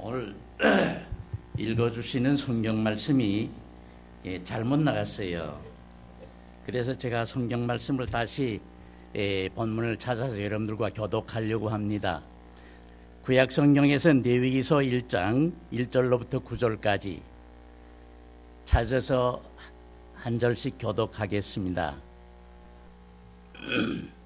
오늘 읽어주시는 성경 말씀이 예, 잘못 나갔어요. 그래서 제가 성경 말씀을 다시 예, 본문을 찾아서 여러분들과 교독하려고 합니다. 구약 성경에서 레위기서 1장 1절로부터 9절까지 찾아서 한 절씩 교독하겠습니다.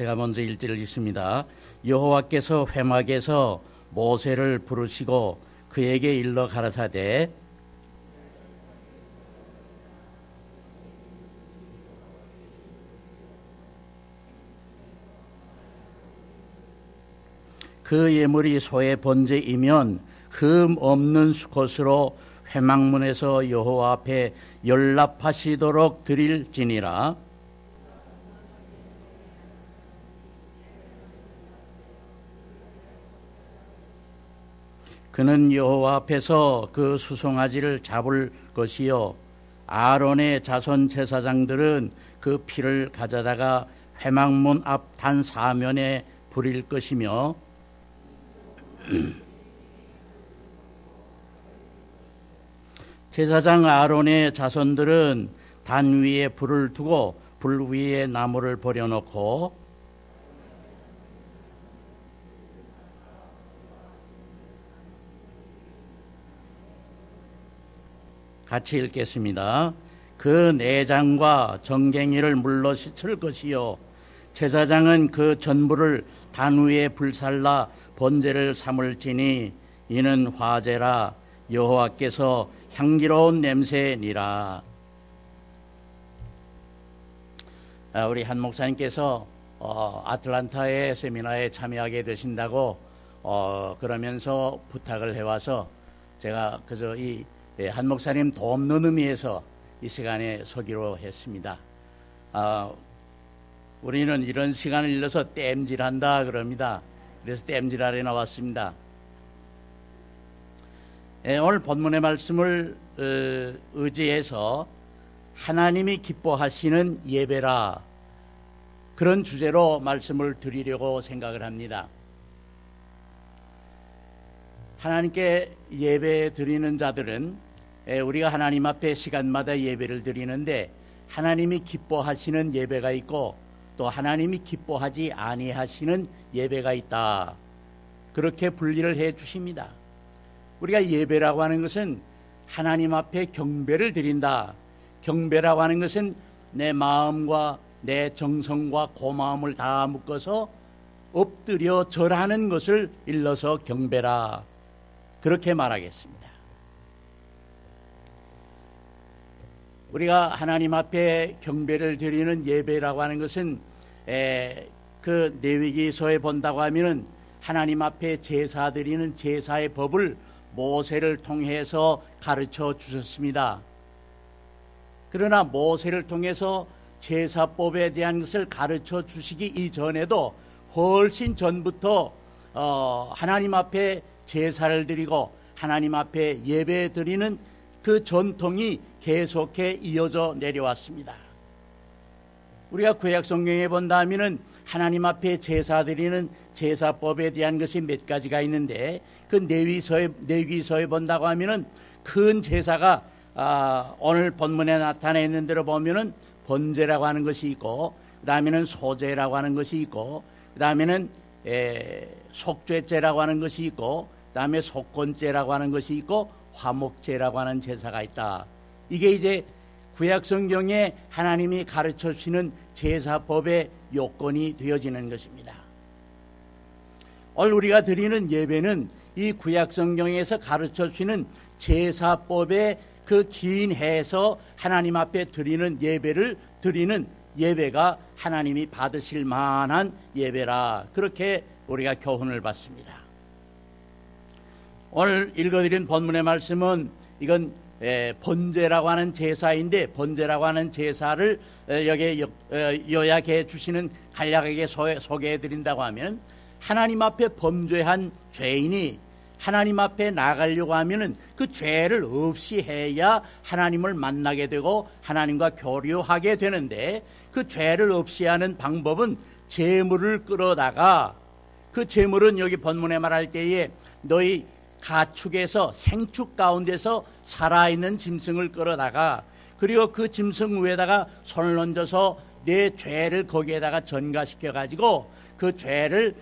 제가 먼저 일절을 읽습니다. 여호와께서 회막에서 모세를 부르시고 그에게 일러 가라사대 그 예물이 소의 번제이면 흠 없는 수컷으로 회막문에서 여호와 앞에 연락하시도록 드릴지니라 그는 여호와 앞에서 그 수송아지를 잡을 것이요. 아론의 자손 제사장들은 그 피를 가져다가 회막문 앞 단 사면에 부릴 것이며 제사장 아론의 자손들은 단 위에 불을 두고 불 위에 나무를 버려놓고 같이 읽겠습니다. 그 내장과 정갱이를 물러 씻을 것이요 제사장은 그 전부를 단 위에 불살라 번제를 삼을지니 이는 화제라 여호와께서 향기로운 냄새니라. 아, 우리 한 목사님께서 어, 아틀란타의 세미나에 참여하게 되신다고 어, 그러면서 부탁을 해와서 제가 그저 이 한 예, 목사님 돕는 의미에서 이 시간에 서기로 했습니다. 아, 우리는 이런 시간을 일러서 땜질한다 그럽니다. 그래서 땜질하러 나왔습니다. 예, 오늘 본문의 말씀을 어, 의지해서 하나님이 기뻐하시는 예배라 그런 주제로 말씀을 드리려고 생각을 합니다. 하나님께 예배 드리는 자들은 우리가 하나님 앞에 시간마다 예배를 드리는데 하나님이 기뻐하시는 예배가 있고 또 하나님이 기뻐하지 아니하시는 예배가 있다. 그렇게 분리를 해 주십니다. 우리가 예배라고 하는 것은 하나님 앞에 경배를 드린다. 경배라고 하는 것은 내 마음과 내 정성과 고마움을 다 묶어서 엎드려 절하는 것을 일러서 경배라. 그렇게 말하겠습니다. 우리가 하나님 앞에 경배를 드리는 예배라고 하는 것은 에, 그 내위기서에 본다고 하면은 하나님 앞에 제사 드리는 제사의 법을 모세를 통해서 가르쳐 주셨습니다. 그러나 모세를 통해서 제사법에 대한 것을 가르쳐 주시기 이전에도 훨씬 전부터 어, 하나님 앞에 제사를 드리고 하나님 앞에 예배 드리는 그 전통이 계속해 이어져 내려왔습니다. 우리가 구약 성경에 본다면은 하나님 앞에 제사 드리는 제사법에 대한 것이 몇 가지가 있는데 그 내위서에 내위서에 본다고 하면은 큰 제사가 아, 오늘 본문에 나타나 있는 대로 보면은 번제라고 하는 것이 있고 그다음에는 소제라고 하는 것이 있고 그다음에는 에, 속죄제라고 하는 것이 있고 그다음에 속건제라고 하는 것이 있고 화목제라고 하는 제사가 있다. 이게 이제 구약 성경에 하나님이 가르쳐 주시는 제사법의 요건이 되어지는 것입니다. 오늘 우리가 드리는 예배는 이 구약 성경에서 가르쳐 주시는 제사법의 그 긴 해에서 하나님 앞에 드리는 예배를 드리는 예배가 하나님이 받으실 만한 예배라 그렇게 우리가 교훈을 받습니다. 오늘 읽어드린 본문의 말씀은 이건 번제라고 하는 제사인데 번제라고 하는 제사를 여기에 요약해 주시는 간략하게 소개해 드린다고 하면 하나님 앞에 범죄한 죄인이 하나님 앞에 나가려고 하면은 그 죄를 없이 해야 하나님을 만나게 되고 하나님과 교류하게 되는데 그 죄를 없이 하는 방법은 재물을 끌어다가 그 재물은 여기 본문에 말할 때에 너희 가축에서 생축 가운데서 살아있는 짐승을 끌어다가 그리고 그 짐승 위에다가 손을 얹어서 내 죄를 거기에다가 전가시켜 가지고 그 죄를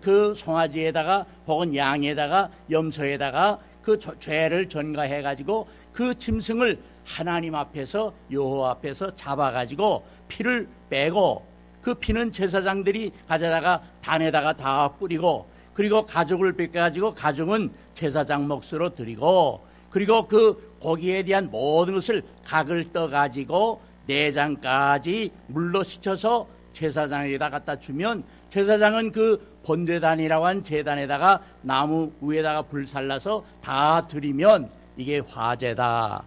그 송아지에다가 혹은 양에다가 염소에다가 그 죄를 전가해 가지고 그 짐승을 하나님 앞에서 여호와 앞에서 잡아 가지고 피를 빼고 그 피는 제사장들이 가져다가 단에다가 다 뿌리고 그리고 가죽을 뺏겨가지고 가죽은 제사장 몫으로 드리고 그리고 그 고기에 대한 모든 것을 각을 떠가지고 내장까지 물로 씻혀서 제사장에다 갖다 주면 제사장은 그 본대단이라고 한 재단에다가 나무 위에다가 불 살라서 다 드리면 이게 화제다.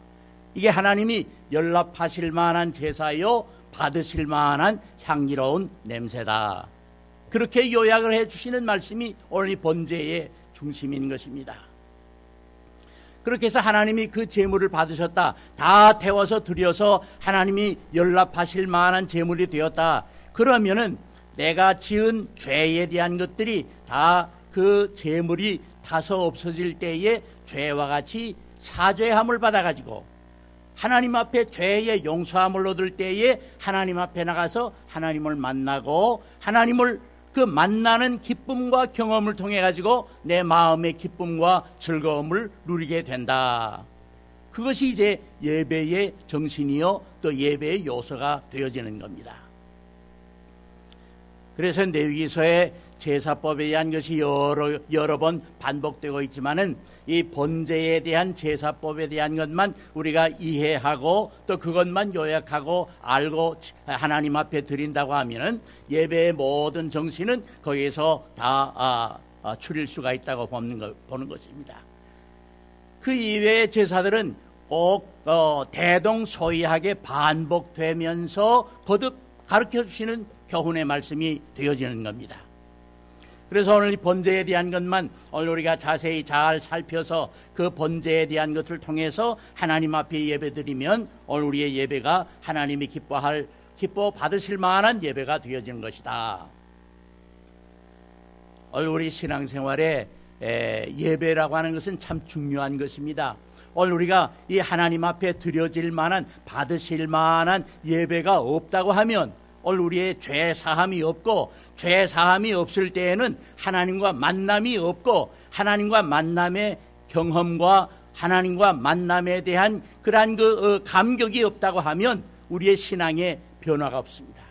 이게 하나님이 연락하실 만한 제사요 받으실 만한 향기로운 냄새다. 그렇게 요약을 해 주시는 말씀이 오늘 이 번제의 중심인 것입니다. 그렇게 해서 하나님이 그 재물을 받으셨다. 다 태워서 드려서 하나님이 연락하실 만한 재물이 되었다. 그러면은 내가 지은 죄에 대한 것들이 다 그 재물이 타서 없어질 때에 죄와 같이 사죄함을 받아가지고 하나님 앞에 죄의 용서함을 얻을 때에 하나님 앞에 나가서 하나님을 만나고 하나님을 그 만나는 기쁨과 경험을 통해 가지고 내 마음의 기쁨과 즐거움을 누리게 된다. 그것이 이제 예배의 정신이요 또 예배의 요소가 되어지는 겁니다. 그래서 내위기서에 제사법에 대한 것이 여러, 여러 번 반복되고 있지만은 이 번제에 대한 제사법에 대한 것만 우리가 이해하고 또 그것만 요약하고 알고 하나님 앞에 드린다고 하면은 예배의 모든 정신은 거기에서 다 아, 아, 추릴 수가 있다고 보는, 거, 보는 것입니다. 그 이외의 제사들은 꼭 어, 대동소이하게 반복되면서 거듭 가르쳐 주시는 교훈의 말씀이 되어지는 겁니다. 그래서 오늘 이 번제에 대한 것만 오늘 우리가 자세히 잘 살펴서 그 번제에 대한 것을 통해서 하나님 앞에 예배드리면 오늘 우리의 예배가 하나님이 기뻐할 기뻐 받으실 만한 예배가 되어지는 것이다. 오늘 우리 신앙생활에 예배라고 하는 것은 참 중요한 것입니다. 오늘 우리가 이 하나님 앞에 드려질 만한 받으실 만한 예배가 없다고 하면 오늘 우리의 죄 사함이 없고 죄 사함이 없을 때에는 하나님과 만남이 없고 하나님과 만남의 경험과 하나님과 만남에 대한 그러한 그 어, 감격이 없다고 하면 우리의 신앙에 변화가 없습니다.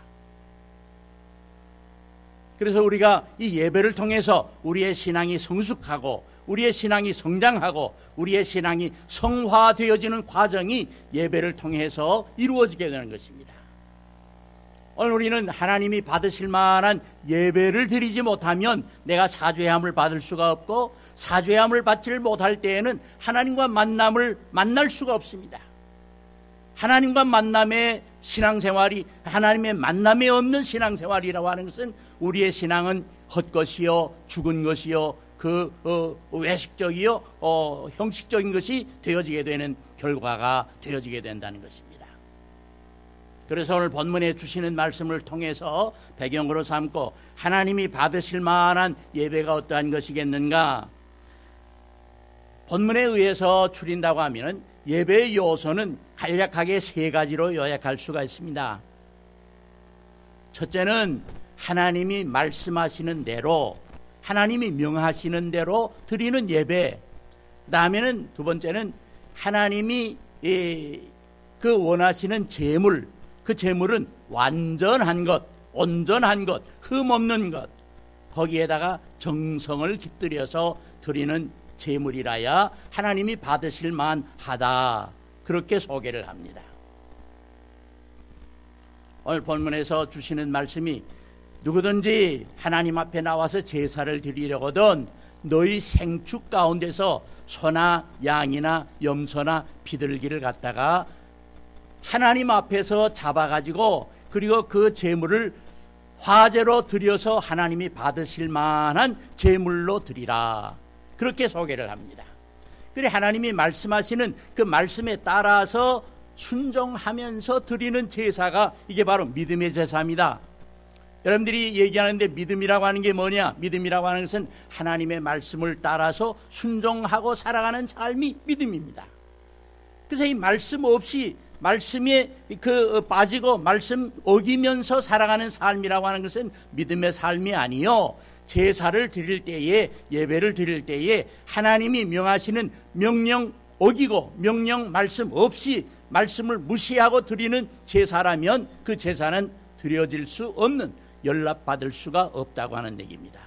그래서 우리가 이 예배를 통해서 우리의 신앙이 성숙하고 우리의 신앙이 성장하고 우리의 신앙이 성화되어지는 과정이 예배를 통해서 이루어지게 되는 것입니다. 오늘 우리는 하나님이 받으실 만한 예배를 드리지 못하면 내가 사죄함을 받을 수가 없고 사죄함을 받지를 못할 때에는 하나님과 만남을 만날 수가 없습니다. 하나님과 만남의 신앙생활이 하나님의 만남에 없는 신앙생활이라고 하는 것은 우리의 신앙은 헛것이요 죽은 것이요 그 어, 외식적이요 어, 형식적인 것이 되어지게 되는 결과가 되어지게 된다는 것입니다. 그래서 오늘 본문에 주시는 말씀을 통해서 배경으로 삼고 하나님이 받으실 만한 예배가 어떠한 것이겠는가? 본문에 의해서 추린다고 하면 예배의 요소는 간략하게 세 가지로 요약할 수가 있습니다. 첫째는 하나님이 말씀하시는 대로 하나님이 명하시는 대로 드리는 예배. 그다음에는 두 번째는 하나님이 그 원하시는 제물 그 재물은 완전한 것, 온전한 것, 흠 없는 것, 거기에다가 정성을 깃들여서 드리는 재물이라야 하나님이 받으실 만하다. 그렇게 소개를 합니다. 오늘 본문에서 주시는 말씀이 누구든지 하나님 앞에 나와서 제사를 드리려거든 너희 생축 가운데서 소나 양이나 염소나 비둘기를 갖다가 하나님 앞에서 잡아가지고 그리고 그 재물을 화제로 드려서 하나님이 받으실 만한 재물로 드리라. 그렇게 소개를 합니다. 그래 하나님이 말씀하시는 그 말씀에 따라서 순종하면서 드리는 제사가 이게 바로 믿음의 제사입니다. 여러분들이 얘기하는데 믿음이라고 하는 게 뭐냐? 믿음이라고 하는 것은 하나님의 말씀을 따라서 순종하고 살아가는 삶이 믿음입니다. 그래서 이 말씀 없이 말씀에 그 어, 빠지고 말씀 어기면서 살아가는 삶이라고 하는 것은 믿음의 삶이 아니요. 제사를 드릴 때에 예배를 드릴 때에 하나님이 명하시는 명령 어기고 명령 말씀 없이 말씀을 무시하고 드리는 제사라면 그 제사는 드려질 수 없는 연락받을 수가 없다고 하는 얘기입니다.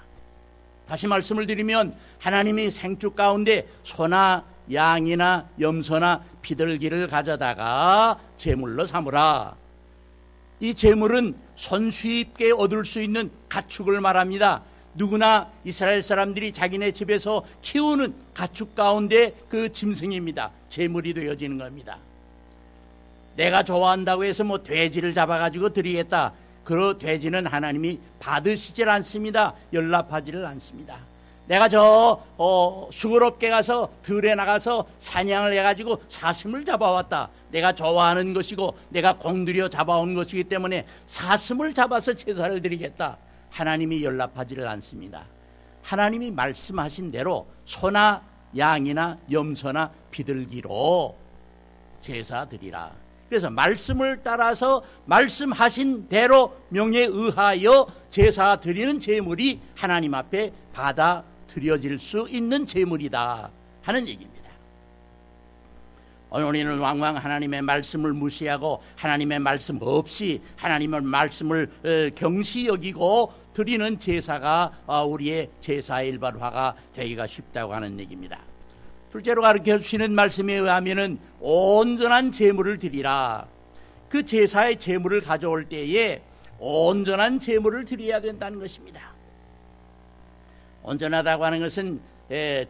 다시 말씀을 드리면 하나님이 생축 가운데 소나 양이나 염소나 비둘기를 가져다가 제물로 삼으라. 이 제물은 손쉽게 얻을 수 있는 가축을 말합니다. 누구나 이스라엘 사람들이 자기네 집에서 키우는 가축 가운데 그 짐승입니다. 제물이 되어지는 겁니다. 내가 좋아한다고 해서 뭐 돼지를 잡아가지고 드리겠다. 그 돼지는 하나님이 받으시질 않습니다. 연락하지를 않습니다. 내가 저 어, 수고롭게 가서 들에 나가서 사냥을 해가지고 사슴을 잡아왔다. 내가 좋아하는 것이고 내가 공들여 잡아온 것이기 때문에 사슴을 잡아서 제사를 드리겠다. 하나님이 연락하지를 않습니다. 하나님이 말씀하신 대로 소나 양이나 염소나 비둘기로 제사 드리라. 그래서 말씀을 따라서 말씀하신 대로 명에 의하여 제사 드리는 제물이 하나님 앞에 받아 드려질 수 있는 제물이다 하는 얘기입니다. 오늘 우리는 왕왕 하나님의 말씀을 무시하고 하나님의 말씀 없이 하나님의 말씀을 어, 경시 여기고 드리는 제사가 어, 우리의 제사 일반화가 되기가 쉽다고 하는 얘기입니다. 둘째로 가르쳐 주시는 말씀에 의하면은 온전한 제물을 드리라. 그 제사의 제물을 가져올 때에 온전한 제물을 드려야 된다는 것입니다. 온전하다고 하는 것은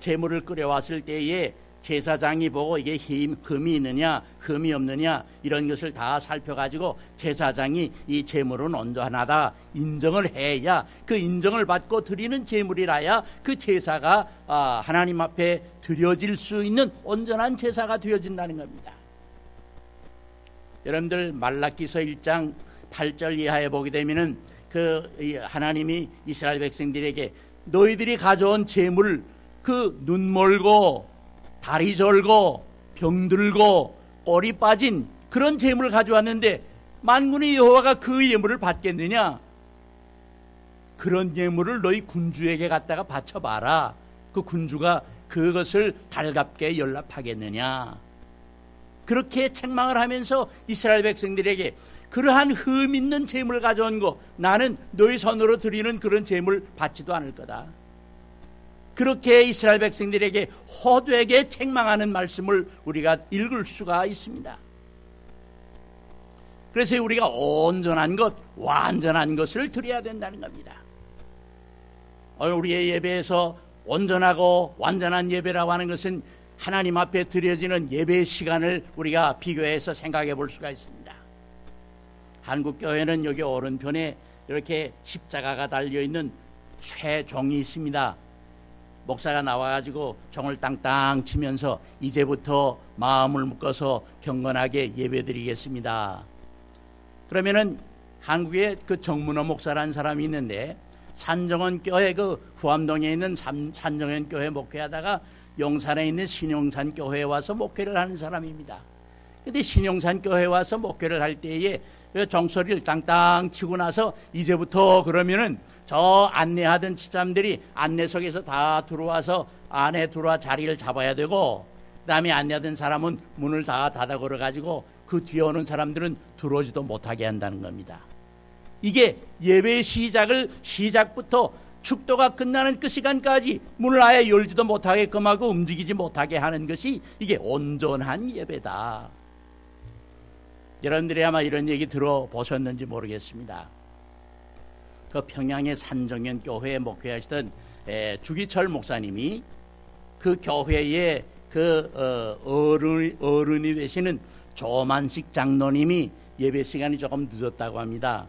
제물을 끓여왔을 때에 제사장이 보고 이게 힘, 흠이 있느냐, 흠이 없느냐, 이런 것을 다 살펴가지고 제사장이 이 제물은 온전하다 인정을 해야 그 인정을 받고 드리는 제물이라야 그 제사가 아, 하나님 앞에 드려질 수 있는 온전한 제사가 되어진다는 겁니다. 여러분들 말라기서 1장 8절 이하에 보게 되면은 그 하나님이 이스라엘 백성들에게 너희들이 가져온 재물 그 눈 멀고 다리 절고 병들고 꼬리 빠진 그런 재물을 가져왔는데 만군의 여호와가 그 예물을 받겠느냐? 그런 예물을 너희 군주에게 갖다가 바쳐봐라. 그 군주가 그것을 달갑게 연락하겠느냐? 그렇게 책망을 하면서 이스라엘 백성들에게 그러한 흠 있는 재물 가져온 거 나는 너희 손으로 드리는 그런 재물 받지도 않을 거다. 그렇게 이스라엘 백성들에게 호되게 책망하는 말씀을 우리가 읽을 수가 있습니다. 그래서 우리가 온전한 것, 완전한 것을 드려야 된다는 겁니다. 오늘 우리의 예배에서 온전하고 완전한 예배라고 하는 것은 하나님 앞에 드려지는 예배 시간을 우리가 비교해서 생각해 볼 수가 있습니다. 한국 교회는 여기 오른편에 이렇게 십자가가 달려 있는 쇠종이 있습니다. 목사가 나와가지고 종을 땅땅 치면서 이제부터 마음을 묶어서 경건하게 예배드리겠습니다. 그러면은 한국에 그 정문호 목사라는 사람이 있는데 산정원 교회 그 후암동에 있는 산정원 교회 목회하다가 용산에 있는 신용산 교회에 와서 목회를 하는 사람입니다. 근데 신용산 교회에 와서 목회를 할 때에 종소리를 땅땅 치고 나서 이제부터 그러면은 저 안내하던 집사람들이 안내석에서 다 들어와서 안에 들어와 자리를 잡아야 되고 그다음에 안내하던 사람은 문을 다 닫아 걸어 가지고 그 뒤에 오는 사람들은 들어오지도 못하게 한다는 겁니다. 이게 예배 시작을 시작부터 축도가 끝나는 그 시간까지 문을 아예 열지도 못하게끔 하고 움직이지 못하게 하는 것이 이게 온전한 예배다. 여러분들이 아마 이런 얘기 들어보셨는지 모르겠습니다. 그 평양의 산정현 교회에 목회하시던 주기철 목사님이 그 교회의 그 어, 른 어른이 되시는 조만식 장로님이 예배 시간이 조금 늦었다고 합니다.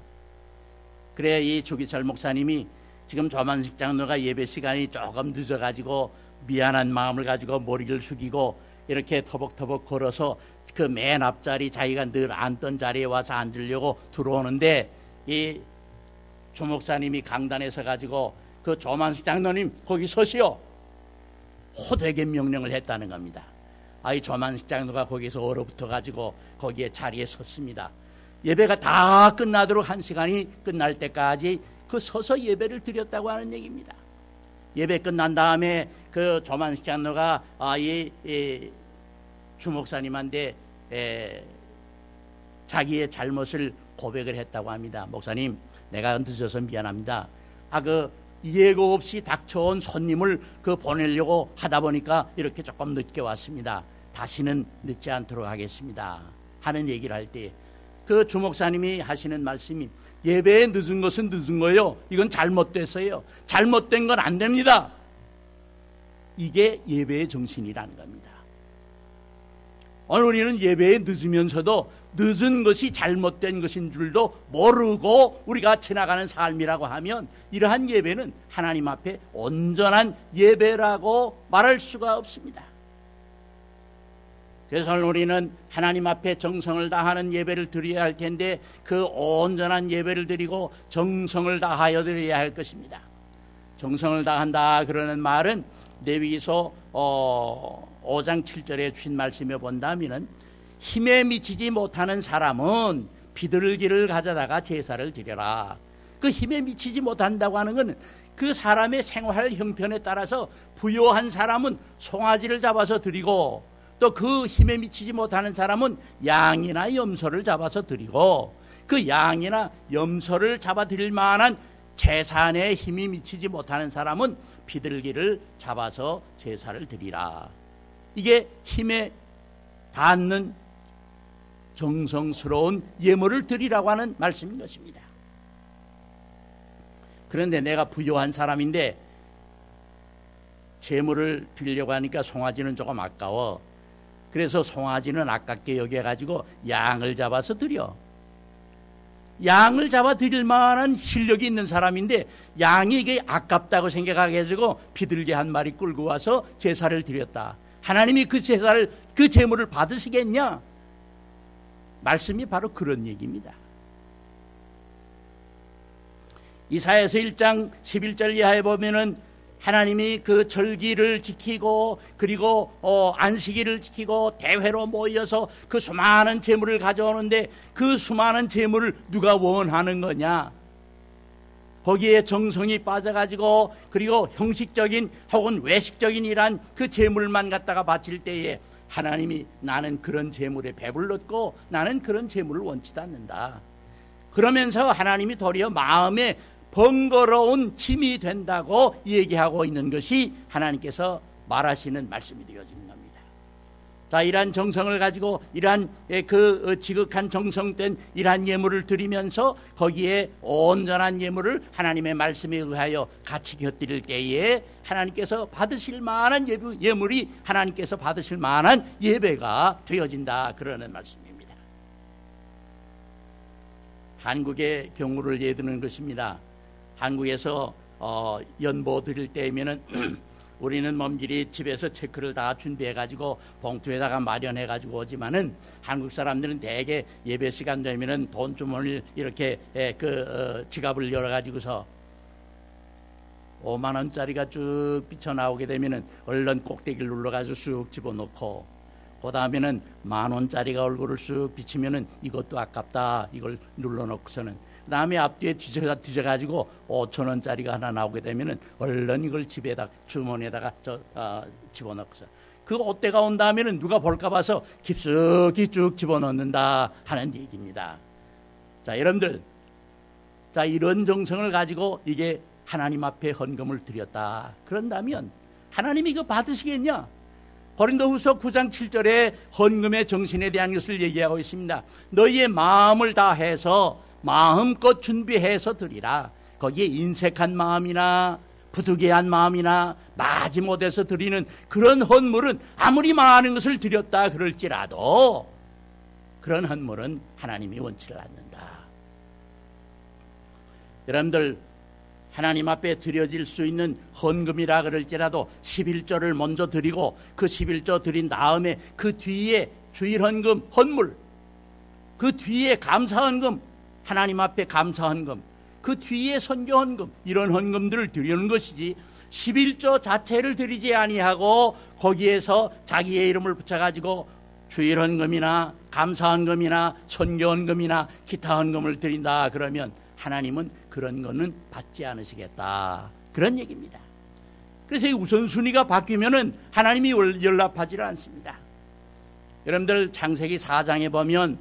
그래 이 주기철 목사님이 지금 조만식 장로가 예배 시간이 조금 늦어가지고 미안한 마음을 가지고 머리를 숙이고 이렇게 터벅터벅 걸어서 그 맨 앞자리 자기가 늘 앉던 자리에 와서 앉으려고 들어오는데 이 주목사님이 강단에서 가지고 그 조만식 장로님 거기 서시오. 호되게 명령을 했다는 겁니다. 아이 조만식 장로가 거기서 얼어붙어 가지고 거기에 자리에 섰습니다. 예배가 다 끝나도록 한 시간이 끝날 때까지 그 서서 예배를 드렸다고 하는 얘기입니다. 예배 끝난 다음에 그 조만식 장로가 아, 이, 이 주목사님한테 에, 자기의 잘못을 고백을 했다고 합니다. 목사님, 내가 늦어서 미안합니다. 아, 그 예고 없이 닥쳐온 손님을 그 보내려고 하다 보니까 이렇게 조금 늦게 왔습니다. 다시는 늦지 않도록 하겠습니다. 하는 얘기를 할 때 그 주목사님이 하시는 말씀이 예배에 늦은 것은 늦은 거예요. 이건 잘못됐어요. 잘못된 건 안 됩니다. 이게 예배의 정신이라는 겁니다. 오늘 우리는 예배에 늦으면서도 늦은 것이 잘못된 것인 줄도 모르고 우리가 지나가는 삶이라고 하면 이러한 예배는 하나님 앞에 온전한 예배라고 말할 수가 없습니다. 그래서 우리는 하나님 앞에 정성을 다하는 예배를 드려야 할 텐데 그 온전한 예배를 드리고 정성을 다하여 드려야 할 것입니다. 정성을 다한다 그러는 말은 레위기서 어 5장 7절에 주신 말씀에 본다면은 힘에 미치지 못하는 사람은 비둘기를 가져다가 제사를 드려라. 그 힘에 미치지 못한다고 하는 것은 그 사람의 생활 형편에 따라서 부요한 사람은 송아지를 잡아서 드리고 또 그 힘에 미치지 못하는 사람은 양이나 염소를 잡아서 드리고 그 양이나 염소를 잡아 드릴 만한 재산에 힘이 미치지 못하는 사람은 비둘기를 잡아서 제사를 드리라. 이게 힘에 닿는 정성스러운 예물을 드리라고 하는 말씀인 것입니다. 그런데 내가 부요한 사람인데 재물을 빌려고 하니까 송아지는 조금 아까워. 그래서 송아지는 아깝게 여겨가지고 양을 잡아서 드려. 양을 잡아 드릴 만한 실력이 있는 사람인데 양이 이게 아깝다고 생각해가지고 비둘기 한 마리 끌고 와서 제사를 드렸다. 하나님이 그 제사를 그 제물을 받으시겠냐? 말씀이 바로 그런 얘기입니다. 이사야서 1장 11절 이하에 보면은 하나님이 그 절기를 지키고 그리고 어 안식일을 지키고 대회로 모여서 그 수많은 재물을 가져오는데 그 수많은 재물을 누가 원하는 거냐? 거기에 정성이 빠져가지고 그리고 형식적인 혹은 외식적인 이란 그 재물만 갖다가 바칠 때에 하나님이 나는 그런 재물에 배불렀고 나는 그런 재물을 원치도 않는다. 그러면서 하나님이 도리어 마음에 번거로운 짐이 된다고 얘기하고 있는 것이 하나님께서 말하시는 말씀이 되어집니다. 자, 이러한 정성을 가지고 이러한 예, 그 어, 지극한 정성된 이러한 예물을 드리면서 거기에 온전한 예물을 하나님의 말씀에 의하여 같이 곁들일 때에 하나님께서 받으실 만한 예물이 하나님께서 받으실 만한 예배가 되어진다. 그러는 말씀입니다. 한국의 경우를 예드는 것입니다. 한국에서 어, 연보 드릴 때면은 우리는 mom길이 집에서 체크를 다 준비해가지고 봉투에다가 마련해가지고 오지만은 한국 사람들은 대개 예배 시간 되면은 돈 주머니를 이렇게 그 어, 지갑을 열어가지고서 5만 원짜리가 쭉 비쳐나오게 되면은 얼른 꼭대기를 눌러가지고 쑥 집어넣고 그 다음에는 만 원짜리가 얼굴을 쑥 비치면은 이것도 아깝다 이걸 눌러놓고서는 남의 앞뒤에 뒤져, 뒤져가지고 5천 원짜리가 하나 나오게 되면은 얼른 이걸 집에다 주머니에다가 저, 어, 집어넣고서 그 옷대가 온다 하면은 누가 볼까 봐서 깊숙이 쭉 집어넣는다 하는 얘기입니다. 자, 여러분들. 자, 이런 정성을 가지고 이게 하나님 앞에 헌금을 드렸다. 그런다면 하나님이 이거 받으시겠냐? 고린도후서 9장 7절에 헌금의 정신에 대한 것을 얘기하고 있습니다. 너희의 마음을 다해서 마음껏 준비해서 드리라. 거기에 인색한 마음이나 부득이한 마음이나 마지못해서 드리는 그런 헌물은 아무리 많은 것을 드렸다 그럴지라도 그런 헌물은 하나님이 원치를 않는다. 여러분들 하나님 앞에 드려질 수 있는 헌금이라 그럴지라도 11조를 먼저 드리고 그 11조 드린 다음에 그 뒤에 주일 헌금, 헌물, 그 뒤에 감사 헌금, 하나님 앞에 감사 헌금, 그 뒤에 선교 헌금, 이런 헌금들을 드리는 것이지 11조 자체를 드리지 아니하고 거기에서 자기의 이름을 붙여 가지고 주일 헌금이나 감사 헌금이나 선교 헌금이나 기타 헌금을 드린다 그러면 하나님은 그런 거는 받지 않으시겠다. 그런 얘기입니다. 그래서 이 우선순위가 바뀌면은 하나님이 연락하지를 않습니다. 여러분들 창세기 4장에 보면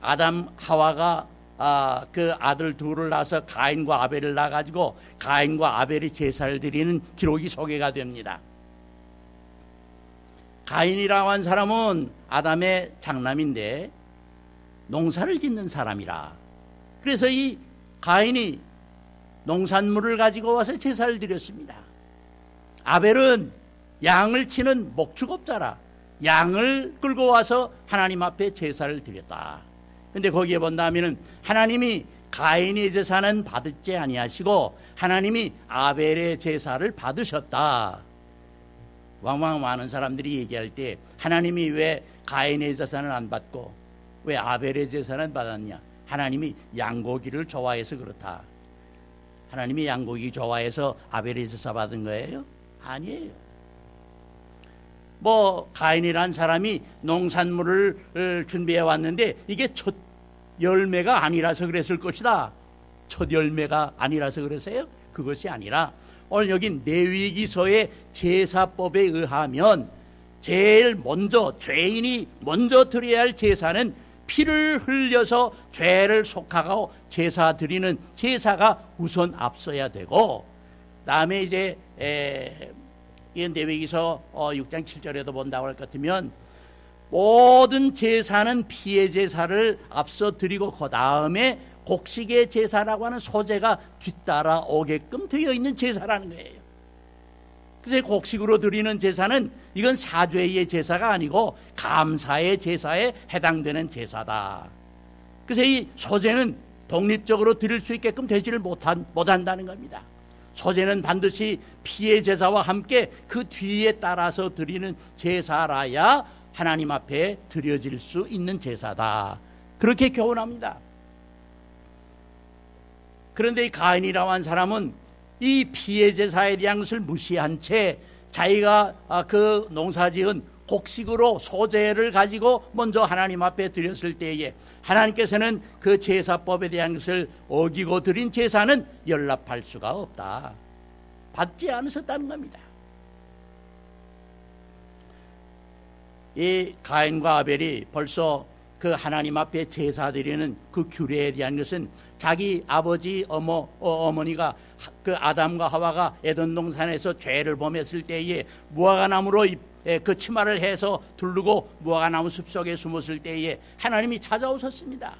아담 하와가 아, 그 아들 둘을 낳아서 가인과 아벨을 낳아가지고 가인과 아벨이 제사를 드리는 기록이 소개가 됩니다. 가인이라고 한 사람은 아담의 장남인데 농사를 짓는 사람이라. 그래서 이 가인이 농산물을 가지고 와서 제사를 드렸습니다. 아벨은 양을 치는 목축업자라 양을 끌고 와서 하나님 앞에 제사를 드렸다. 근데 거기에 본다면은 하나님이 가인의 제사는 받을지 아니하시고 하나님이 아벨의 제사를 받으셨다. 왕왕 많은 사람들이 얘기할 때 하나님이 왜 가인의 제사는 안 받고 왜 아벨의 제사는 받았냐? 하나님이 양고기를 좋아해서 그렇다. 하나님이 양고기 좋아해서 아벨의 제사 받은 거예요? 아니에요. 뭐 가인이란 사람이 농산물을 준비해 왔는데 이게 첫 열매가 아니라서 그랬을 것이다. 첫 열매가 아니라서 그러세요? 그것이 아니라 오늘 여기 내위기서의 제사법에 의하면 제일 먼저 죄인이 먼저 드려야 할 제사는 피를 흘려서 죄를 속하고 제사 드리는 제사가 우선 앞서야 되고 다음에 이제 에, 이건 레위기서 6장 어, 7절에도 본다고 할 것 같으면 모든 제사는 피의 제사를 앞서 드리고 그 다음에 곡식의 제사라고 하는 소재가 뒤따라 오게끔 되어 있는 제사라는 거예요. 그래서 곡식으로 드리는 제사는 이건 사죄의 제사가 아니고 감사의 제사에 해당되는 제사다. 그래서 이 소재는 독립적으로 드릴 수 있게끔 되지를 못한, 못한다는 겁니다. 소재는 반드시 피의 제사와 함께 그 뒤에 따라서 드리는 제사라야 하나님 앞에 드려질 수 있는 제사다. 그렇게 교훈합니다. 그런데 이 가인이라고 한 사람은 이 피의 제사에 대한 것을 무시한 채 자기가 아, 그 농사지은 곡식으로 소재를 가지고 먼저 하나님 앞에 드렸을 때에 하나님께서는 그 제사법에 대한 것을 어기고 드린 제사는 연락할 수가 없다. 받지 않으셨다는 겁니다. 이 가인과 아벨이 벌써 그 하나님 앞에 제사 드리는 그 규례에 대한 것은 자기 아버지 어머 어, 어머니가 그 아담과 하와가 에덴 동산에서 죄를 범했을 때에 무화과나무로 예, 그 치마를 해서 두르고 무화과나무 숲속에 숨었을 때에 하나님이 찾아오셨습니다.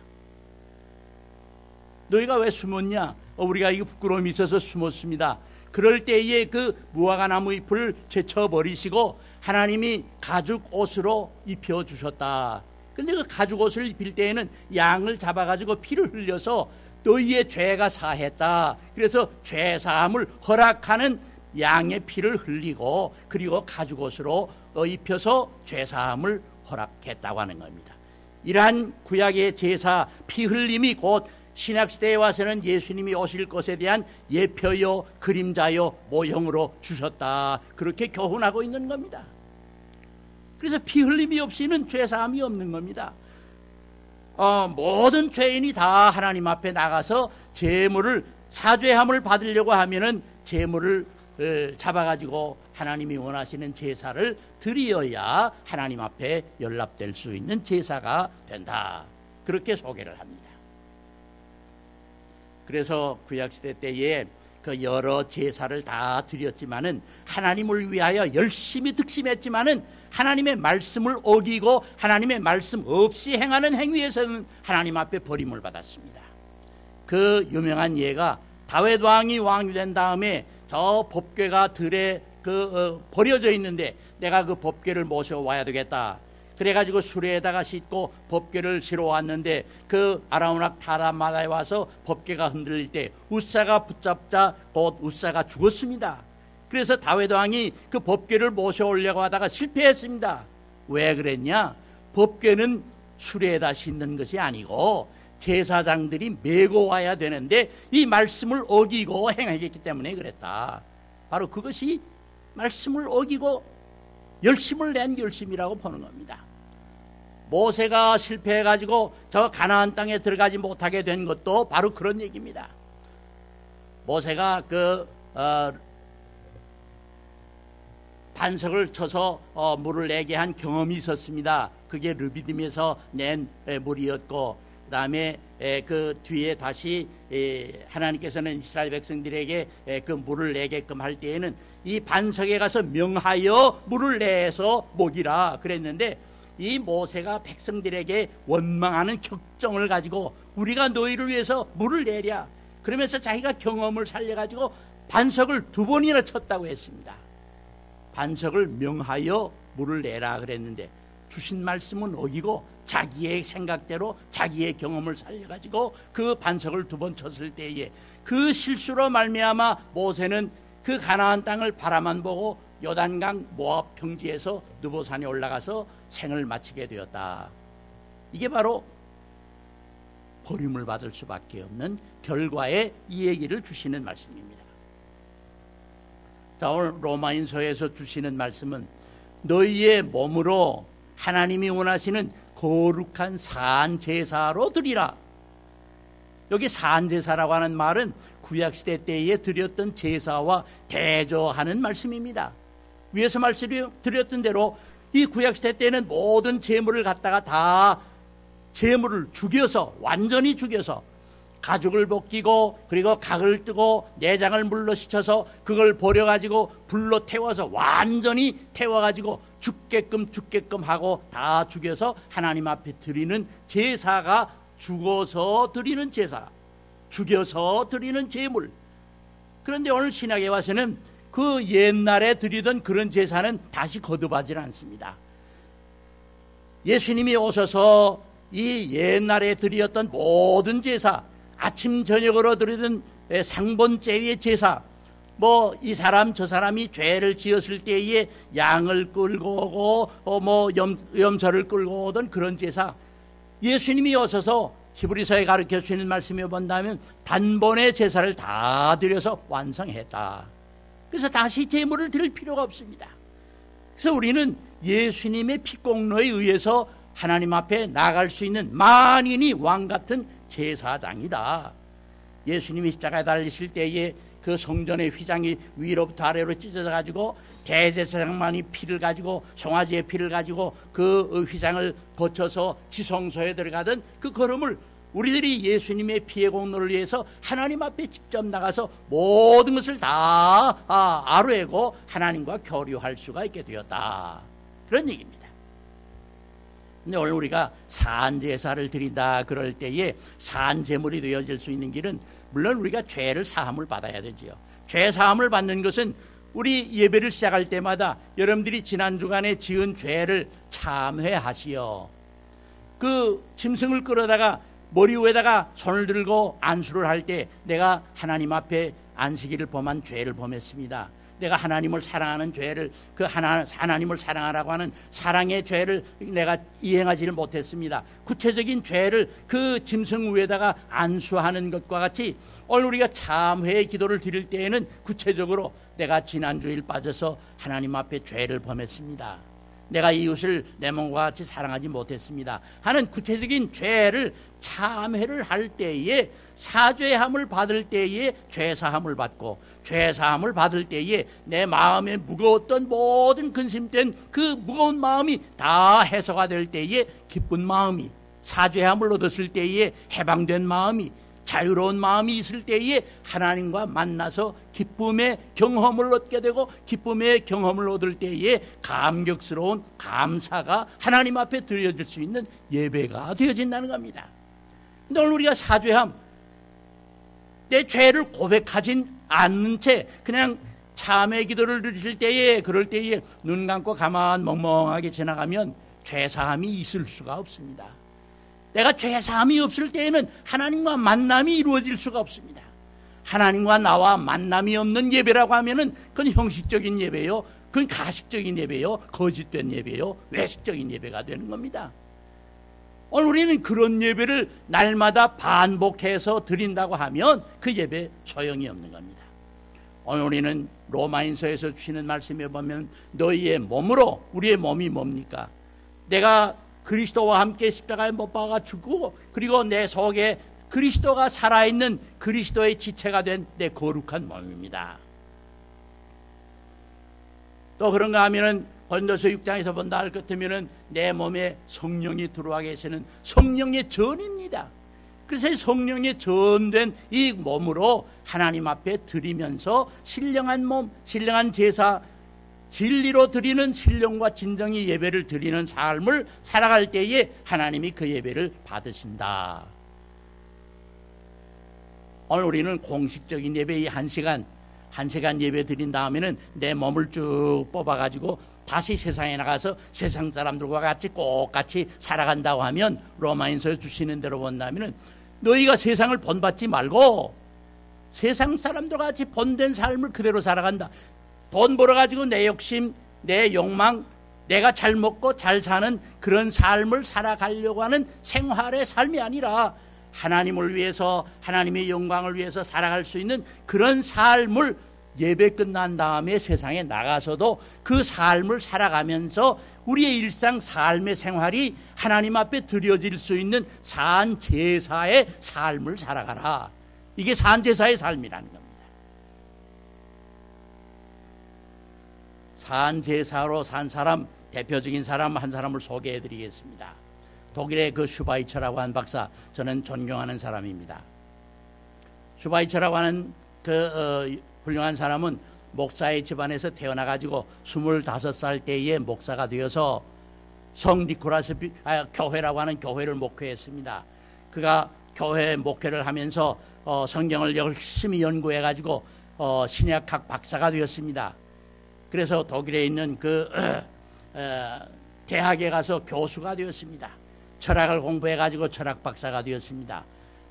너희가 왜 숨었냐? 어, 우리가 이거 부끄러움이 있어서 숨었습니다. 그럴 때에 그 무화과나무 잎을 제쳐버리시고 하나님이 가죽 옷으로 입혀주셨다. 근데 그 가죽 옷을 입힐 때에는 양을 잡아가지고 피를 흘려서 너희의 죄가 사했다. 그래서 죄사함을 허락하는 양의 피를 흘리고 그리고 가죽 옷으로 입혀서 죄사함을 허락했다고 하는 겁니다. 이러한 구약의 제사 피 흘림이 곧 신약 시대에 와서는 예수님이 오실 것에 대한 예표요 그림자요 모형으로 주셨다. 그렇게 교훈하고 있는 겁니다. 그래서 피 흘림이 없이는 죄사함이 없는 겁니다. 어, 모든 죄인이 다 하나님 앞에 나가서 제물을 사죄함을 받으려고 하면은 제물을 어, 잡아가지고 하나님이 원하시는 제사를 드리어야 하나님 앞에 연락될 수 있는 제사가 된다. 그렇게 소개를 합니다. 그래서 구약시대 때에 그 여러 제사를 다 드렸지만은 하나님을 위하여 열심히 득심했지만은 하나님의 말씀을 어기고 하나님의 말씀 없이 행하는 행위에서는 하나님 앞에 버림을 받았습니다. 그 유명한 예가 다윗 왕이 왕이 된 다음에 저 법궤가 들에 그 어, 버려져 있는데 내가 그 법궤를 모셔 와야 되겠다. 그래가지고 수레에다가 싣고 법궤를 실어 왔는데 그 아라우낙 타라마다에 와서 법궤가 흔들릴 때 우사가 붙잡자 곧 우사가 죽었습니다. 그래서 다윗 왕이 그 법궤를 모셔 올려고 하다가 실패했습니다. 왜 그랬냐? 법궤는 수레에다 싣는 것이 아니고 제사장들이 메고 와야 되는데 이 말씀을 어기고 행하겠기 때문에 그랬다. 바로 그것이 말씀을 어기고 열심을 낸 열심이라고 보는 겁니다. 모세가 실패해가지고 저 가나안 땅에 들어가지 못하게 된 것도 바로 그런 얘기입니다. 모세가 그 어, 반석을 쳐서 어, 물을 내게 한 경험이 있었습니다. 그게 르비딤에서 낸 물이었고 그 다음에 그 뒤에 다시 하나님께서는 이스라엘 백성들에게 그 물을 내게끔 할 때에는 이 반석에 가서 명하여 물을 내서 먹이라 그랬는데 이 모세가 백성들에게 원망하는 격정을 가지고 우리가 너희를 위해서 물을 내랴 그러면서 자기가 경험을 살려가지고 반석을 두 번이나 쳤다고 했습니다. 반석을 명하여 물을 내라 그랬는데 주신 말씀은 어기고 자기의 생각대로 자기의 경험을 살려가지고 그 반석을 두 번 쳤을 때에 그 실수로 말미암아 모세는 그 가나안 땅을 바라만 보고 요단강 모압 평지에서 느보산에 올라가서 생을 마치게 되었다. 이게 바로 버림을 받을 수밖에 없는 결과의 이 얘기를 주시는 말씀입니다. 자, 오늘 로마인서에서 주시는 말씀은 너희의 몸으로 하나님이 원하시는 거룩한 산 제사로 드리라. 여기 산 제사라고 하는 말은 구약 시대 때에 드렸던 제사와 대조하는 말씀입니다. 위에서 말씀드렸던 대로 이 구약 시대 때는 모든 재물을 갖다가 다 재물을 죽여서 완전히 죽여서 가죽을 벗기고 그리고 각을 뜨고 내장을 물로 씻어서 그걸 버려 가지고 불로 태워서 완전히 태워 가지고 죽게끔 죽게끔 하고 다 죽여서 하나님 앞에 드리는 제사가 죽어서 드리는 제사 죽여서 드리는 제물 그런데 오늘 신약에 와서는 그 옛날에 드리던 그런 제사는 다시 거듭하지 않습니다. 예수님이 오셔서 이 옛날에 드렸던 모든 제사 아침 저녁으로 드리던 상번제의 제사 뭐 이 사람 저 사람이 죄를 지었을 때에 양을 끌고 오고 어뭐 염소를 끌고 오던 그런 제사 예수님이 오셔서 히브리서에 가르쳐 주시는 말씀을 본다면 단번에 제사를 다 드려서 완성했다. 그래서 다시 제물을 드릴 필요가 없습니다. 그래서 우리는 예수님의 피공로에 의해서 하나님 앞에 나갈 수 있는 만인이 왕 같은 제사장이다. 예수님이 십자가에 달리실 때에 그 성전의 휘장이 위로부터 아래로 찢어져 가지고 대제사장만이 피를 가지고 송아지의 피를 가지고 그 휘장을 거쳐서 지성소에 들어가던 그 걸음을 우리들이 예수님의 피의 공로를 위해서 하나님 앞에 직접 나가서 모든 것을 다 아, 아뢰고 하나님과 교류할 수가 있게 되었다. 그런 얘기입니다. 근데 오늘 우리가 산제사를 드린다 그럴 때에 산제물이 되어질 수 있는 길은 물론 우리가 죄를 사함을 받아야 되지요. 죄 사함을 받는 것은 우리 예배를 시작할 때마다 여러분들이 지난 주간에 지은 죄를 참회하시어 그 짐승을 끌어다가 머리 위에다가 손을 들고 안수를 할 때 내가 하나님 앞에 안식일을 범한 죄를 범했습니다. 내가 하나님을 사랑하는 죄를 그 하나, 하나님을 사랑하라고 하는 사랑의 죄를 내가 이행하지를 못했습니다. 구체적인 죄를 그 짐승 위에다가 안수하는 것과 같이 오늘 우리가 참회의 기도를 드릴 때에는 구체적으로 내가 지난주일 빠져서 하나님 앞에 죄를 범했습니다. 내가 이웃을 내 몸과 같이 사랑하지 못했습니다. 하는 구체적인 죄를 참회를 할 때에 사죄함을 받을 때에 죄사함을 받고 죄사함을 받을 때에 내 마음에 무거웠던 모든 근심된 그 무거운 마음이 다 해소가 될 때에 기쁜 마음이 사죄함을 얻었을 때에 해방된 마음이 자유로운 마음이 있을 때에 하나님과 만나서 기쁨의 경험을 얻게 되고 기쁨의 경험을 얻을 때에 감격스러운 감사가 하나님 앞에 드려질 수 있는 예배가 되어진다는 겁니다. 근데 오늘 우리가 사죄함, 내 죄를 고백하진 않는 채 그냥 참회 기도를 드릴 때에 그럴 때에 눈 감고 가만 멍멍하게 지나가면 죄사함이 있을 수가 없습니다. 내가 죄사함이 없을 때에는 하나님과 만남이 이루어질 수가 없습니다. 하나님과 나와 만남이 없는 예배라고 하면은 그건 형식적인 예배요. 그건 가식적인 예배요. 거짓된 예배요. 외식적인 예배가 되는 겁니다. 오늘 우리는 그런 예배를 날마다 반복해서 드린다고 하면 그 예배 소용이 없는 겁니다. 오늘 우리는 로마인서에서 주시는 말씀에 보면 너희의 몸으로 우리의 몸이 뭡니까? 내가 그리스도와 함께 십자가에 못 박아 죽고 그리고 내 속에 그리스도가 살아있는 그리스도의 지체가 된 내 거룩한 몸입니다. 또 그런가 하면은 본도서 6장에서 본다 할 것 같으면은 내 몸에 성령이 들어와 계시는 성령의 전입니다. 그래서 성령의 전된 이 몸으로 하나님 앞에 드리면서 신령한 몸, 신령한 제사, 진리로 드리는 신령과 진정의 예배를 드리는 삶을 살아갈 때에 하나님이 그 예배를 받으신다. 오늘 우리는 공식적인 예배 이한 시간, 한 시간 예배 드린 다음에는 내 몸을 쭉 뽑아가지고 다시 세상에 나가서 세상 사람들과 같이 똑같이 살아간다고 하면 로마인서에 주시는 대로 본다면은 너희가 세상을 본받지 말고 세상 사람들과 같이 본된 삶을 그대로 살아간다. 돈 벌어가지고 내 욕심, 내 욕망, 내가 잘 먹고 잘 사는 그런 삶을 살아가려고 하는 생활의 삶이 아니라 하나님을 위해서 하나님의 영광을 위해서 살아갈 수 있는 그런 삶을 예배 끝난 다음에 세상에 나가서도 그 삶을 살아가면서 우리의 일상 삶의 생활이 하나님 앞에 드려질 수 있는 산 제사의 삶을 살아가라. 이게 산 제사의 삶이라는 겁니다. 산 제사로 산 사람 대표적인 사람 한 사람을 소개해 드리겠습니다. 독일의 그 슈바이처라고 하는 박사 저는 존경하는 사람입니다. 슈바이처라고 하는 그 어, 훌륭한 사람은 목사의 집안에서 태어나 가지고 25살 때에 목사가 되어서 성 니코라스 아, 교회라고 하는 교회를 목회했습니다. 그가 교회 목회를 하면서 어, 성경을 열심히 연구해 가지고 어, 신약학 박사가 되었습니다. 그래서 독일에 있는 그 어, 대학에 가서 교수가 되었습니다. 철학을 공부해 가지고 철학 박사가 되었습니다.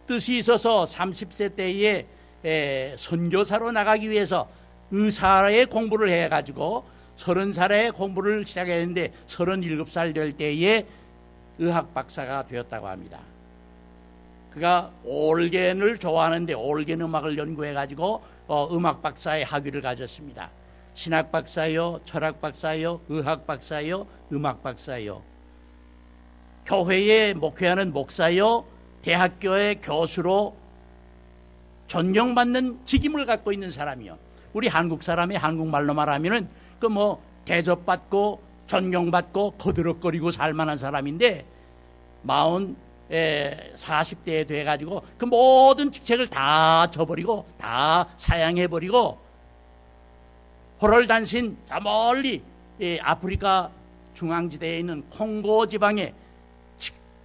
뜻이 있어서 30세 때에 에, 선교사로 나가기 위해서 의사의 공부를 해 가지고 30살에 공부를 시작했는데 37살 될 때에 의학 박사가 되었다고 합니다. 그가 올겐을 좋아하는데 올겐 음악을 연구해 가지고 어, 음악 박사의 학위를 가졌습니다. 신학 박사요, 철학 박사요, 의학 박사요, 음악 박사요. 교회에 목회하는 목사요, 대학교의 교수로 존경받는 직임을 갖고 있는 사람이요. 우리 한국 사람이 한국말로 말하면은 그 뭐 대접받고 존경받고 거드럭거리고 살만한 사람인데 마흔 40대에 돼가지고 그 모든 직책을 다 저버리고 다 사양해버리고 호롤단신 저 멀리 아프리카 중앙지대에 있는 콩고 지방에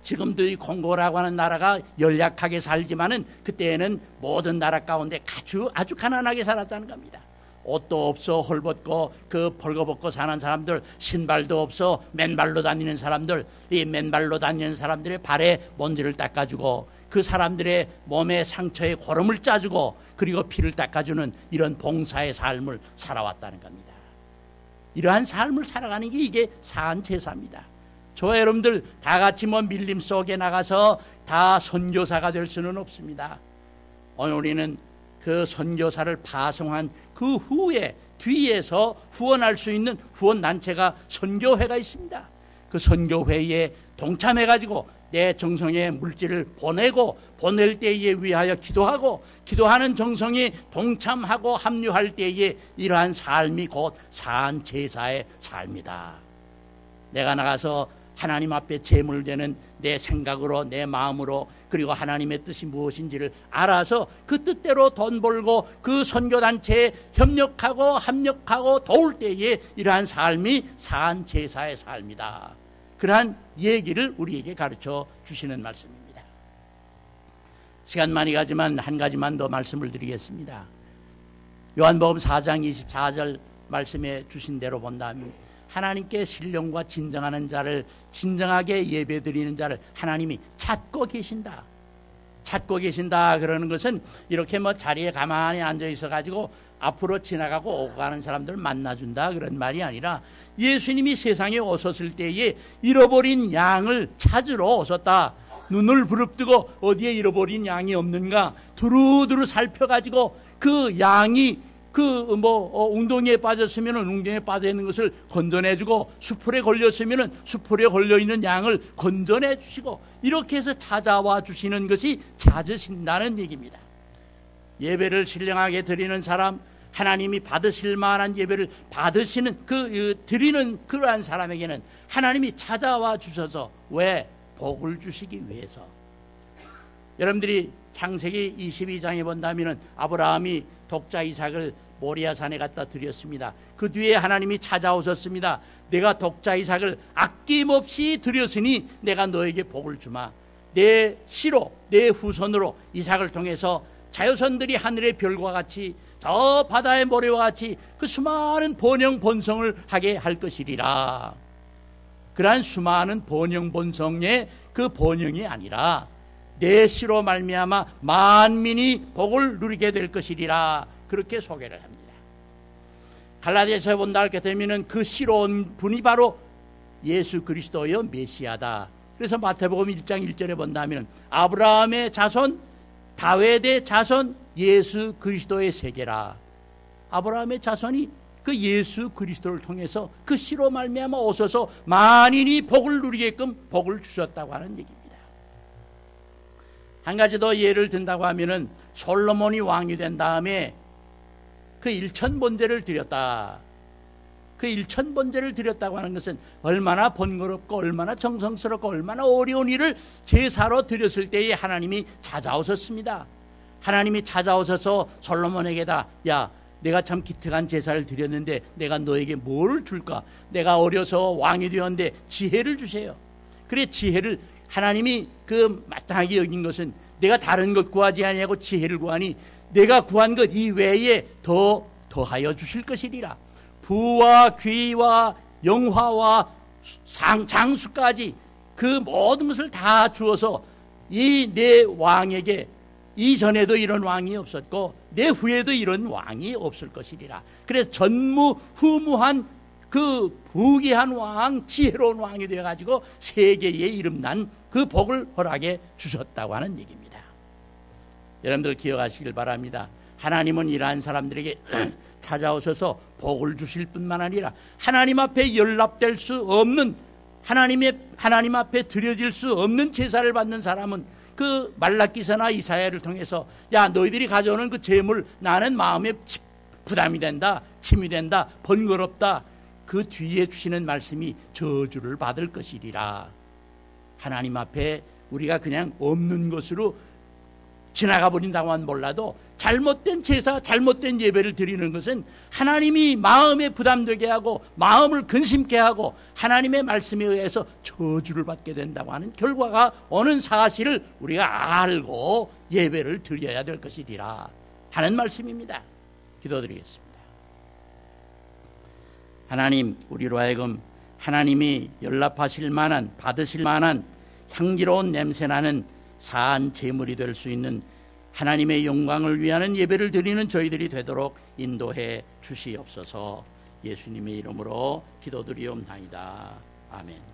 지금도 이 콩고라고 하는 나라가 연약하게 살지만은 그때는 모든 나라 가운데 아주 아주 가난하게 살았다는 겁니다. 옷도 없어 헐벗고 그 벌거벗고 사는 사람들 신발도 없어 맨발로 다니는 사람들 이 맨발로 다니는 사람들의 발에 먼지를 닦아주고 그 사람들의 몸에 상처에 고름을 짜주고 그리고 피를 닦아주는 이런 봉사의 삶을 살아왔다는 겁니다. 이러한 삶을 살아가는 게 이게 사한 제사입니다. 저 여러분들 다 같이 뭐 밀림 속에 나가서 다 선교사가 될 수는 없습니다. 오늘 우리는 그 선교사를 파송한 그 후에 뒤에서 후원할 수 있는 후원 단체가 선교회가 있습니다. 그 선교회에 동참해 가지고 내 정성의 물질을 보내고 보낼 때에 위하여 기도하고 기도하는 정성이 동참하고 합류할 때에 이러한 삶이 곧 산 제사의 삶이다. 내가 나가서 하나님 앞에 제물되는 내 생각으로 내 마음으로 그리고 하나님의 뜻이 무엇인지를 알아서 그 뜻대로 돈 벌고 그 선교단체에 협력하고 합력하고 도울 때에 이러한 삶이 산 제사의 삶이다. 그러한 얘기를 우리에게 가르쳐 주시는 말씀입니다. 시간 많이 가지만 한 가지만 더 말씀을 드리겠습니다. 요한복음 4장 24절 말씀에 주신 대로 본다면 하나님께 신령과 진정하는 자를 진정하게 예배드리는 자를 하나님이 찾고 계신다. 찾고 계신다 그러는 것은 이렇게 뭐 자리에 가만히 앉아 있어 가지고 앞으로 지나가고 오고 가는 사람들 만나준다 그런 말이 아니라 예수님이 세상에 오셨을 때에 잃어버린 양을 찾으러 오셨다. 눈을 부릅뜨고 어디에 잃어버린 양이 없는가 두루두루 살펴가지고 그 양이 그뭐 어, 웅덩이에 빠졌으면 웅덩이에 빠져 있는 것을 건져내주고 수풀에 걸렸으면 수풀에 걸려 있는 양을 건져내 주시고 이렇게 해서 찾아와 주시는 것이 찾으신다는 얘기입니다. 예배를 신령하게 드리는 사람, 하나님이 받으실 만한 예배를 받으시는 그 드리는 그러한 사람에게는 하나님이 찾아와 주셔서 왜 복을 주시기 위해서 여러분들이 창세기 22장에 본다면 아브라함이 독자 이삭을 모리아산에 갖다 드렸습니다. 그 뒤에 하나님이 찾아오셨습니다. 내가 독자 이삭을 아낌없이 드렸으니 내가 너에게 복을 주마. 내 씨로 내 후손으로 이삭을 통해서 자유선들이 하늘의 별과 같이 저 바다의 모래와 같이 그 수많은 번영 번성을 하게 할 것이리라. 그러한 수많은 번영 번성의 그 번영이 아니라 내 씨로 말미암아 만민이 복을 누리게 될 것이리라. 그렇게 소개를 합니다. 갈라디아서 본다 할게 되면은 그 씨로운 분이 바로 예수 그리스도여 메시아다. 그래서 마태복음 1장 1절에 본다면 아브라함의 자손, 다윗의 자손, 예수 그리스도의 세계라. 아브라함의 자손이 그 예수 그리스도를 통해서 그 씨로 말미암아 오셔서 만인이 복을 누리게끔 복을 주셨다고 하는 얘기입니다. 한 가지 더 예를 든다고 하면은 솔로몬이 왕이 된 다음에 그 일천 번제를 드렸다. 그 일천 번제를 드렸다고 하는 것은 얼마나 번거롭고 얼마나 정성스럽고 얼마나 어려운 일을 제사로 드렸을 때에 하나님이 찾아오셨습니다. 하나님이 찾아오셔서 솔로몬에게다 야 내가 참 기특한 제사를 드렸는데 내가 너에게 뭘 줄까? 내가 어려서 왕이 되었는데 지혜를 주세요. 그래 지혜를 하나님이 그 마땅하게 여긴 것은 내가 다른 것 구하지 아니하고 지혜를 구하니 내가 구한 것 이외에 더 더하여 주실 것이리라. 부와 귀와 영화와 상, 장수까지 그 모든 것을 다 주어서 이 내 왕에게 이전에도 이런 왕이 없었고 내 후에도 이런 왕이 없을 것이리라. 그래서 전무후무한 그 부귀한 왕, 지혜로운 왕이 되어가지고 세계에 이름난 그 복을 허락해 주셨다고 하는 얘기입니다. 여러분들 기억하시길 바랍니다. 하나님은 이러한 사람들에게 찾아오셔서 복을 주실 뿐만 아니라 하나님 앞에 연락될 수 없는 하나님의 하나님 앞에 드려질 수 없는 제사를 받는 사람은 그 말라기서나 이사야를 통해서 야 너희들이 가져오는 그 재물 나는 마음에 부담이 된다 침이 된다 번거롭다. 그 뒤에 주시는 말씀이 저주를 받을 것이리라. 하나님 앞에 우리가 그냥 없는 것으로 지나가 버린다고만 몰라도 잘못된 제사, 잘못된 예배를 드리는 것은 하나님이 마음에 부담되게 하고 마음을 근심케 하고 하나님의 말씀에 의해서 저주를 받게 된다고 하는 결과가 오는 사실을 우리가 알고 예배를 드려야 될 것이리라 하는 말씀입니다. 기도드리겠습니다. 하나님, 우리로 하여금 하나님이 연락하실 만한, 받으실 만한 향기로운 냄새 나는 사한 제물이 될 수 있는 하나님의 영광을 위하는 예배를 드리는 저희들이 되도록 인도해 주시옵소서 예수님의 이름으로 기도드리옵나이다. 아멘.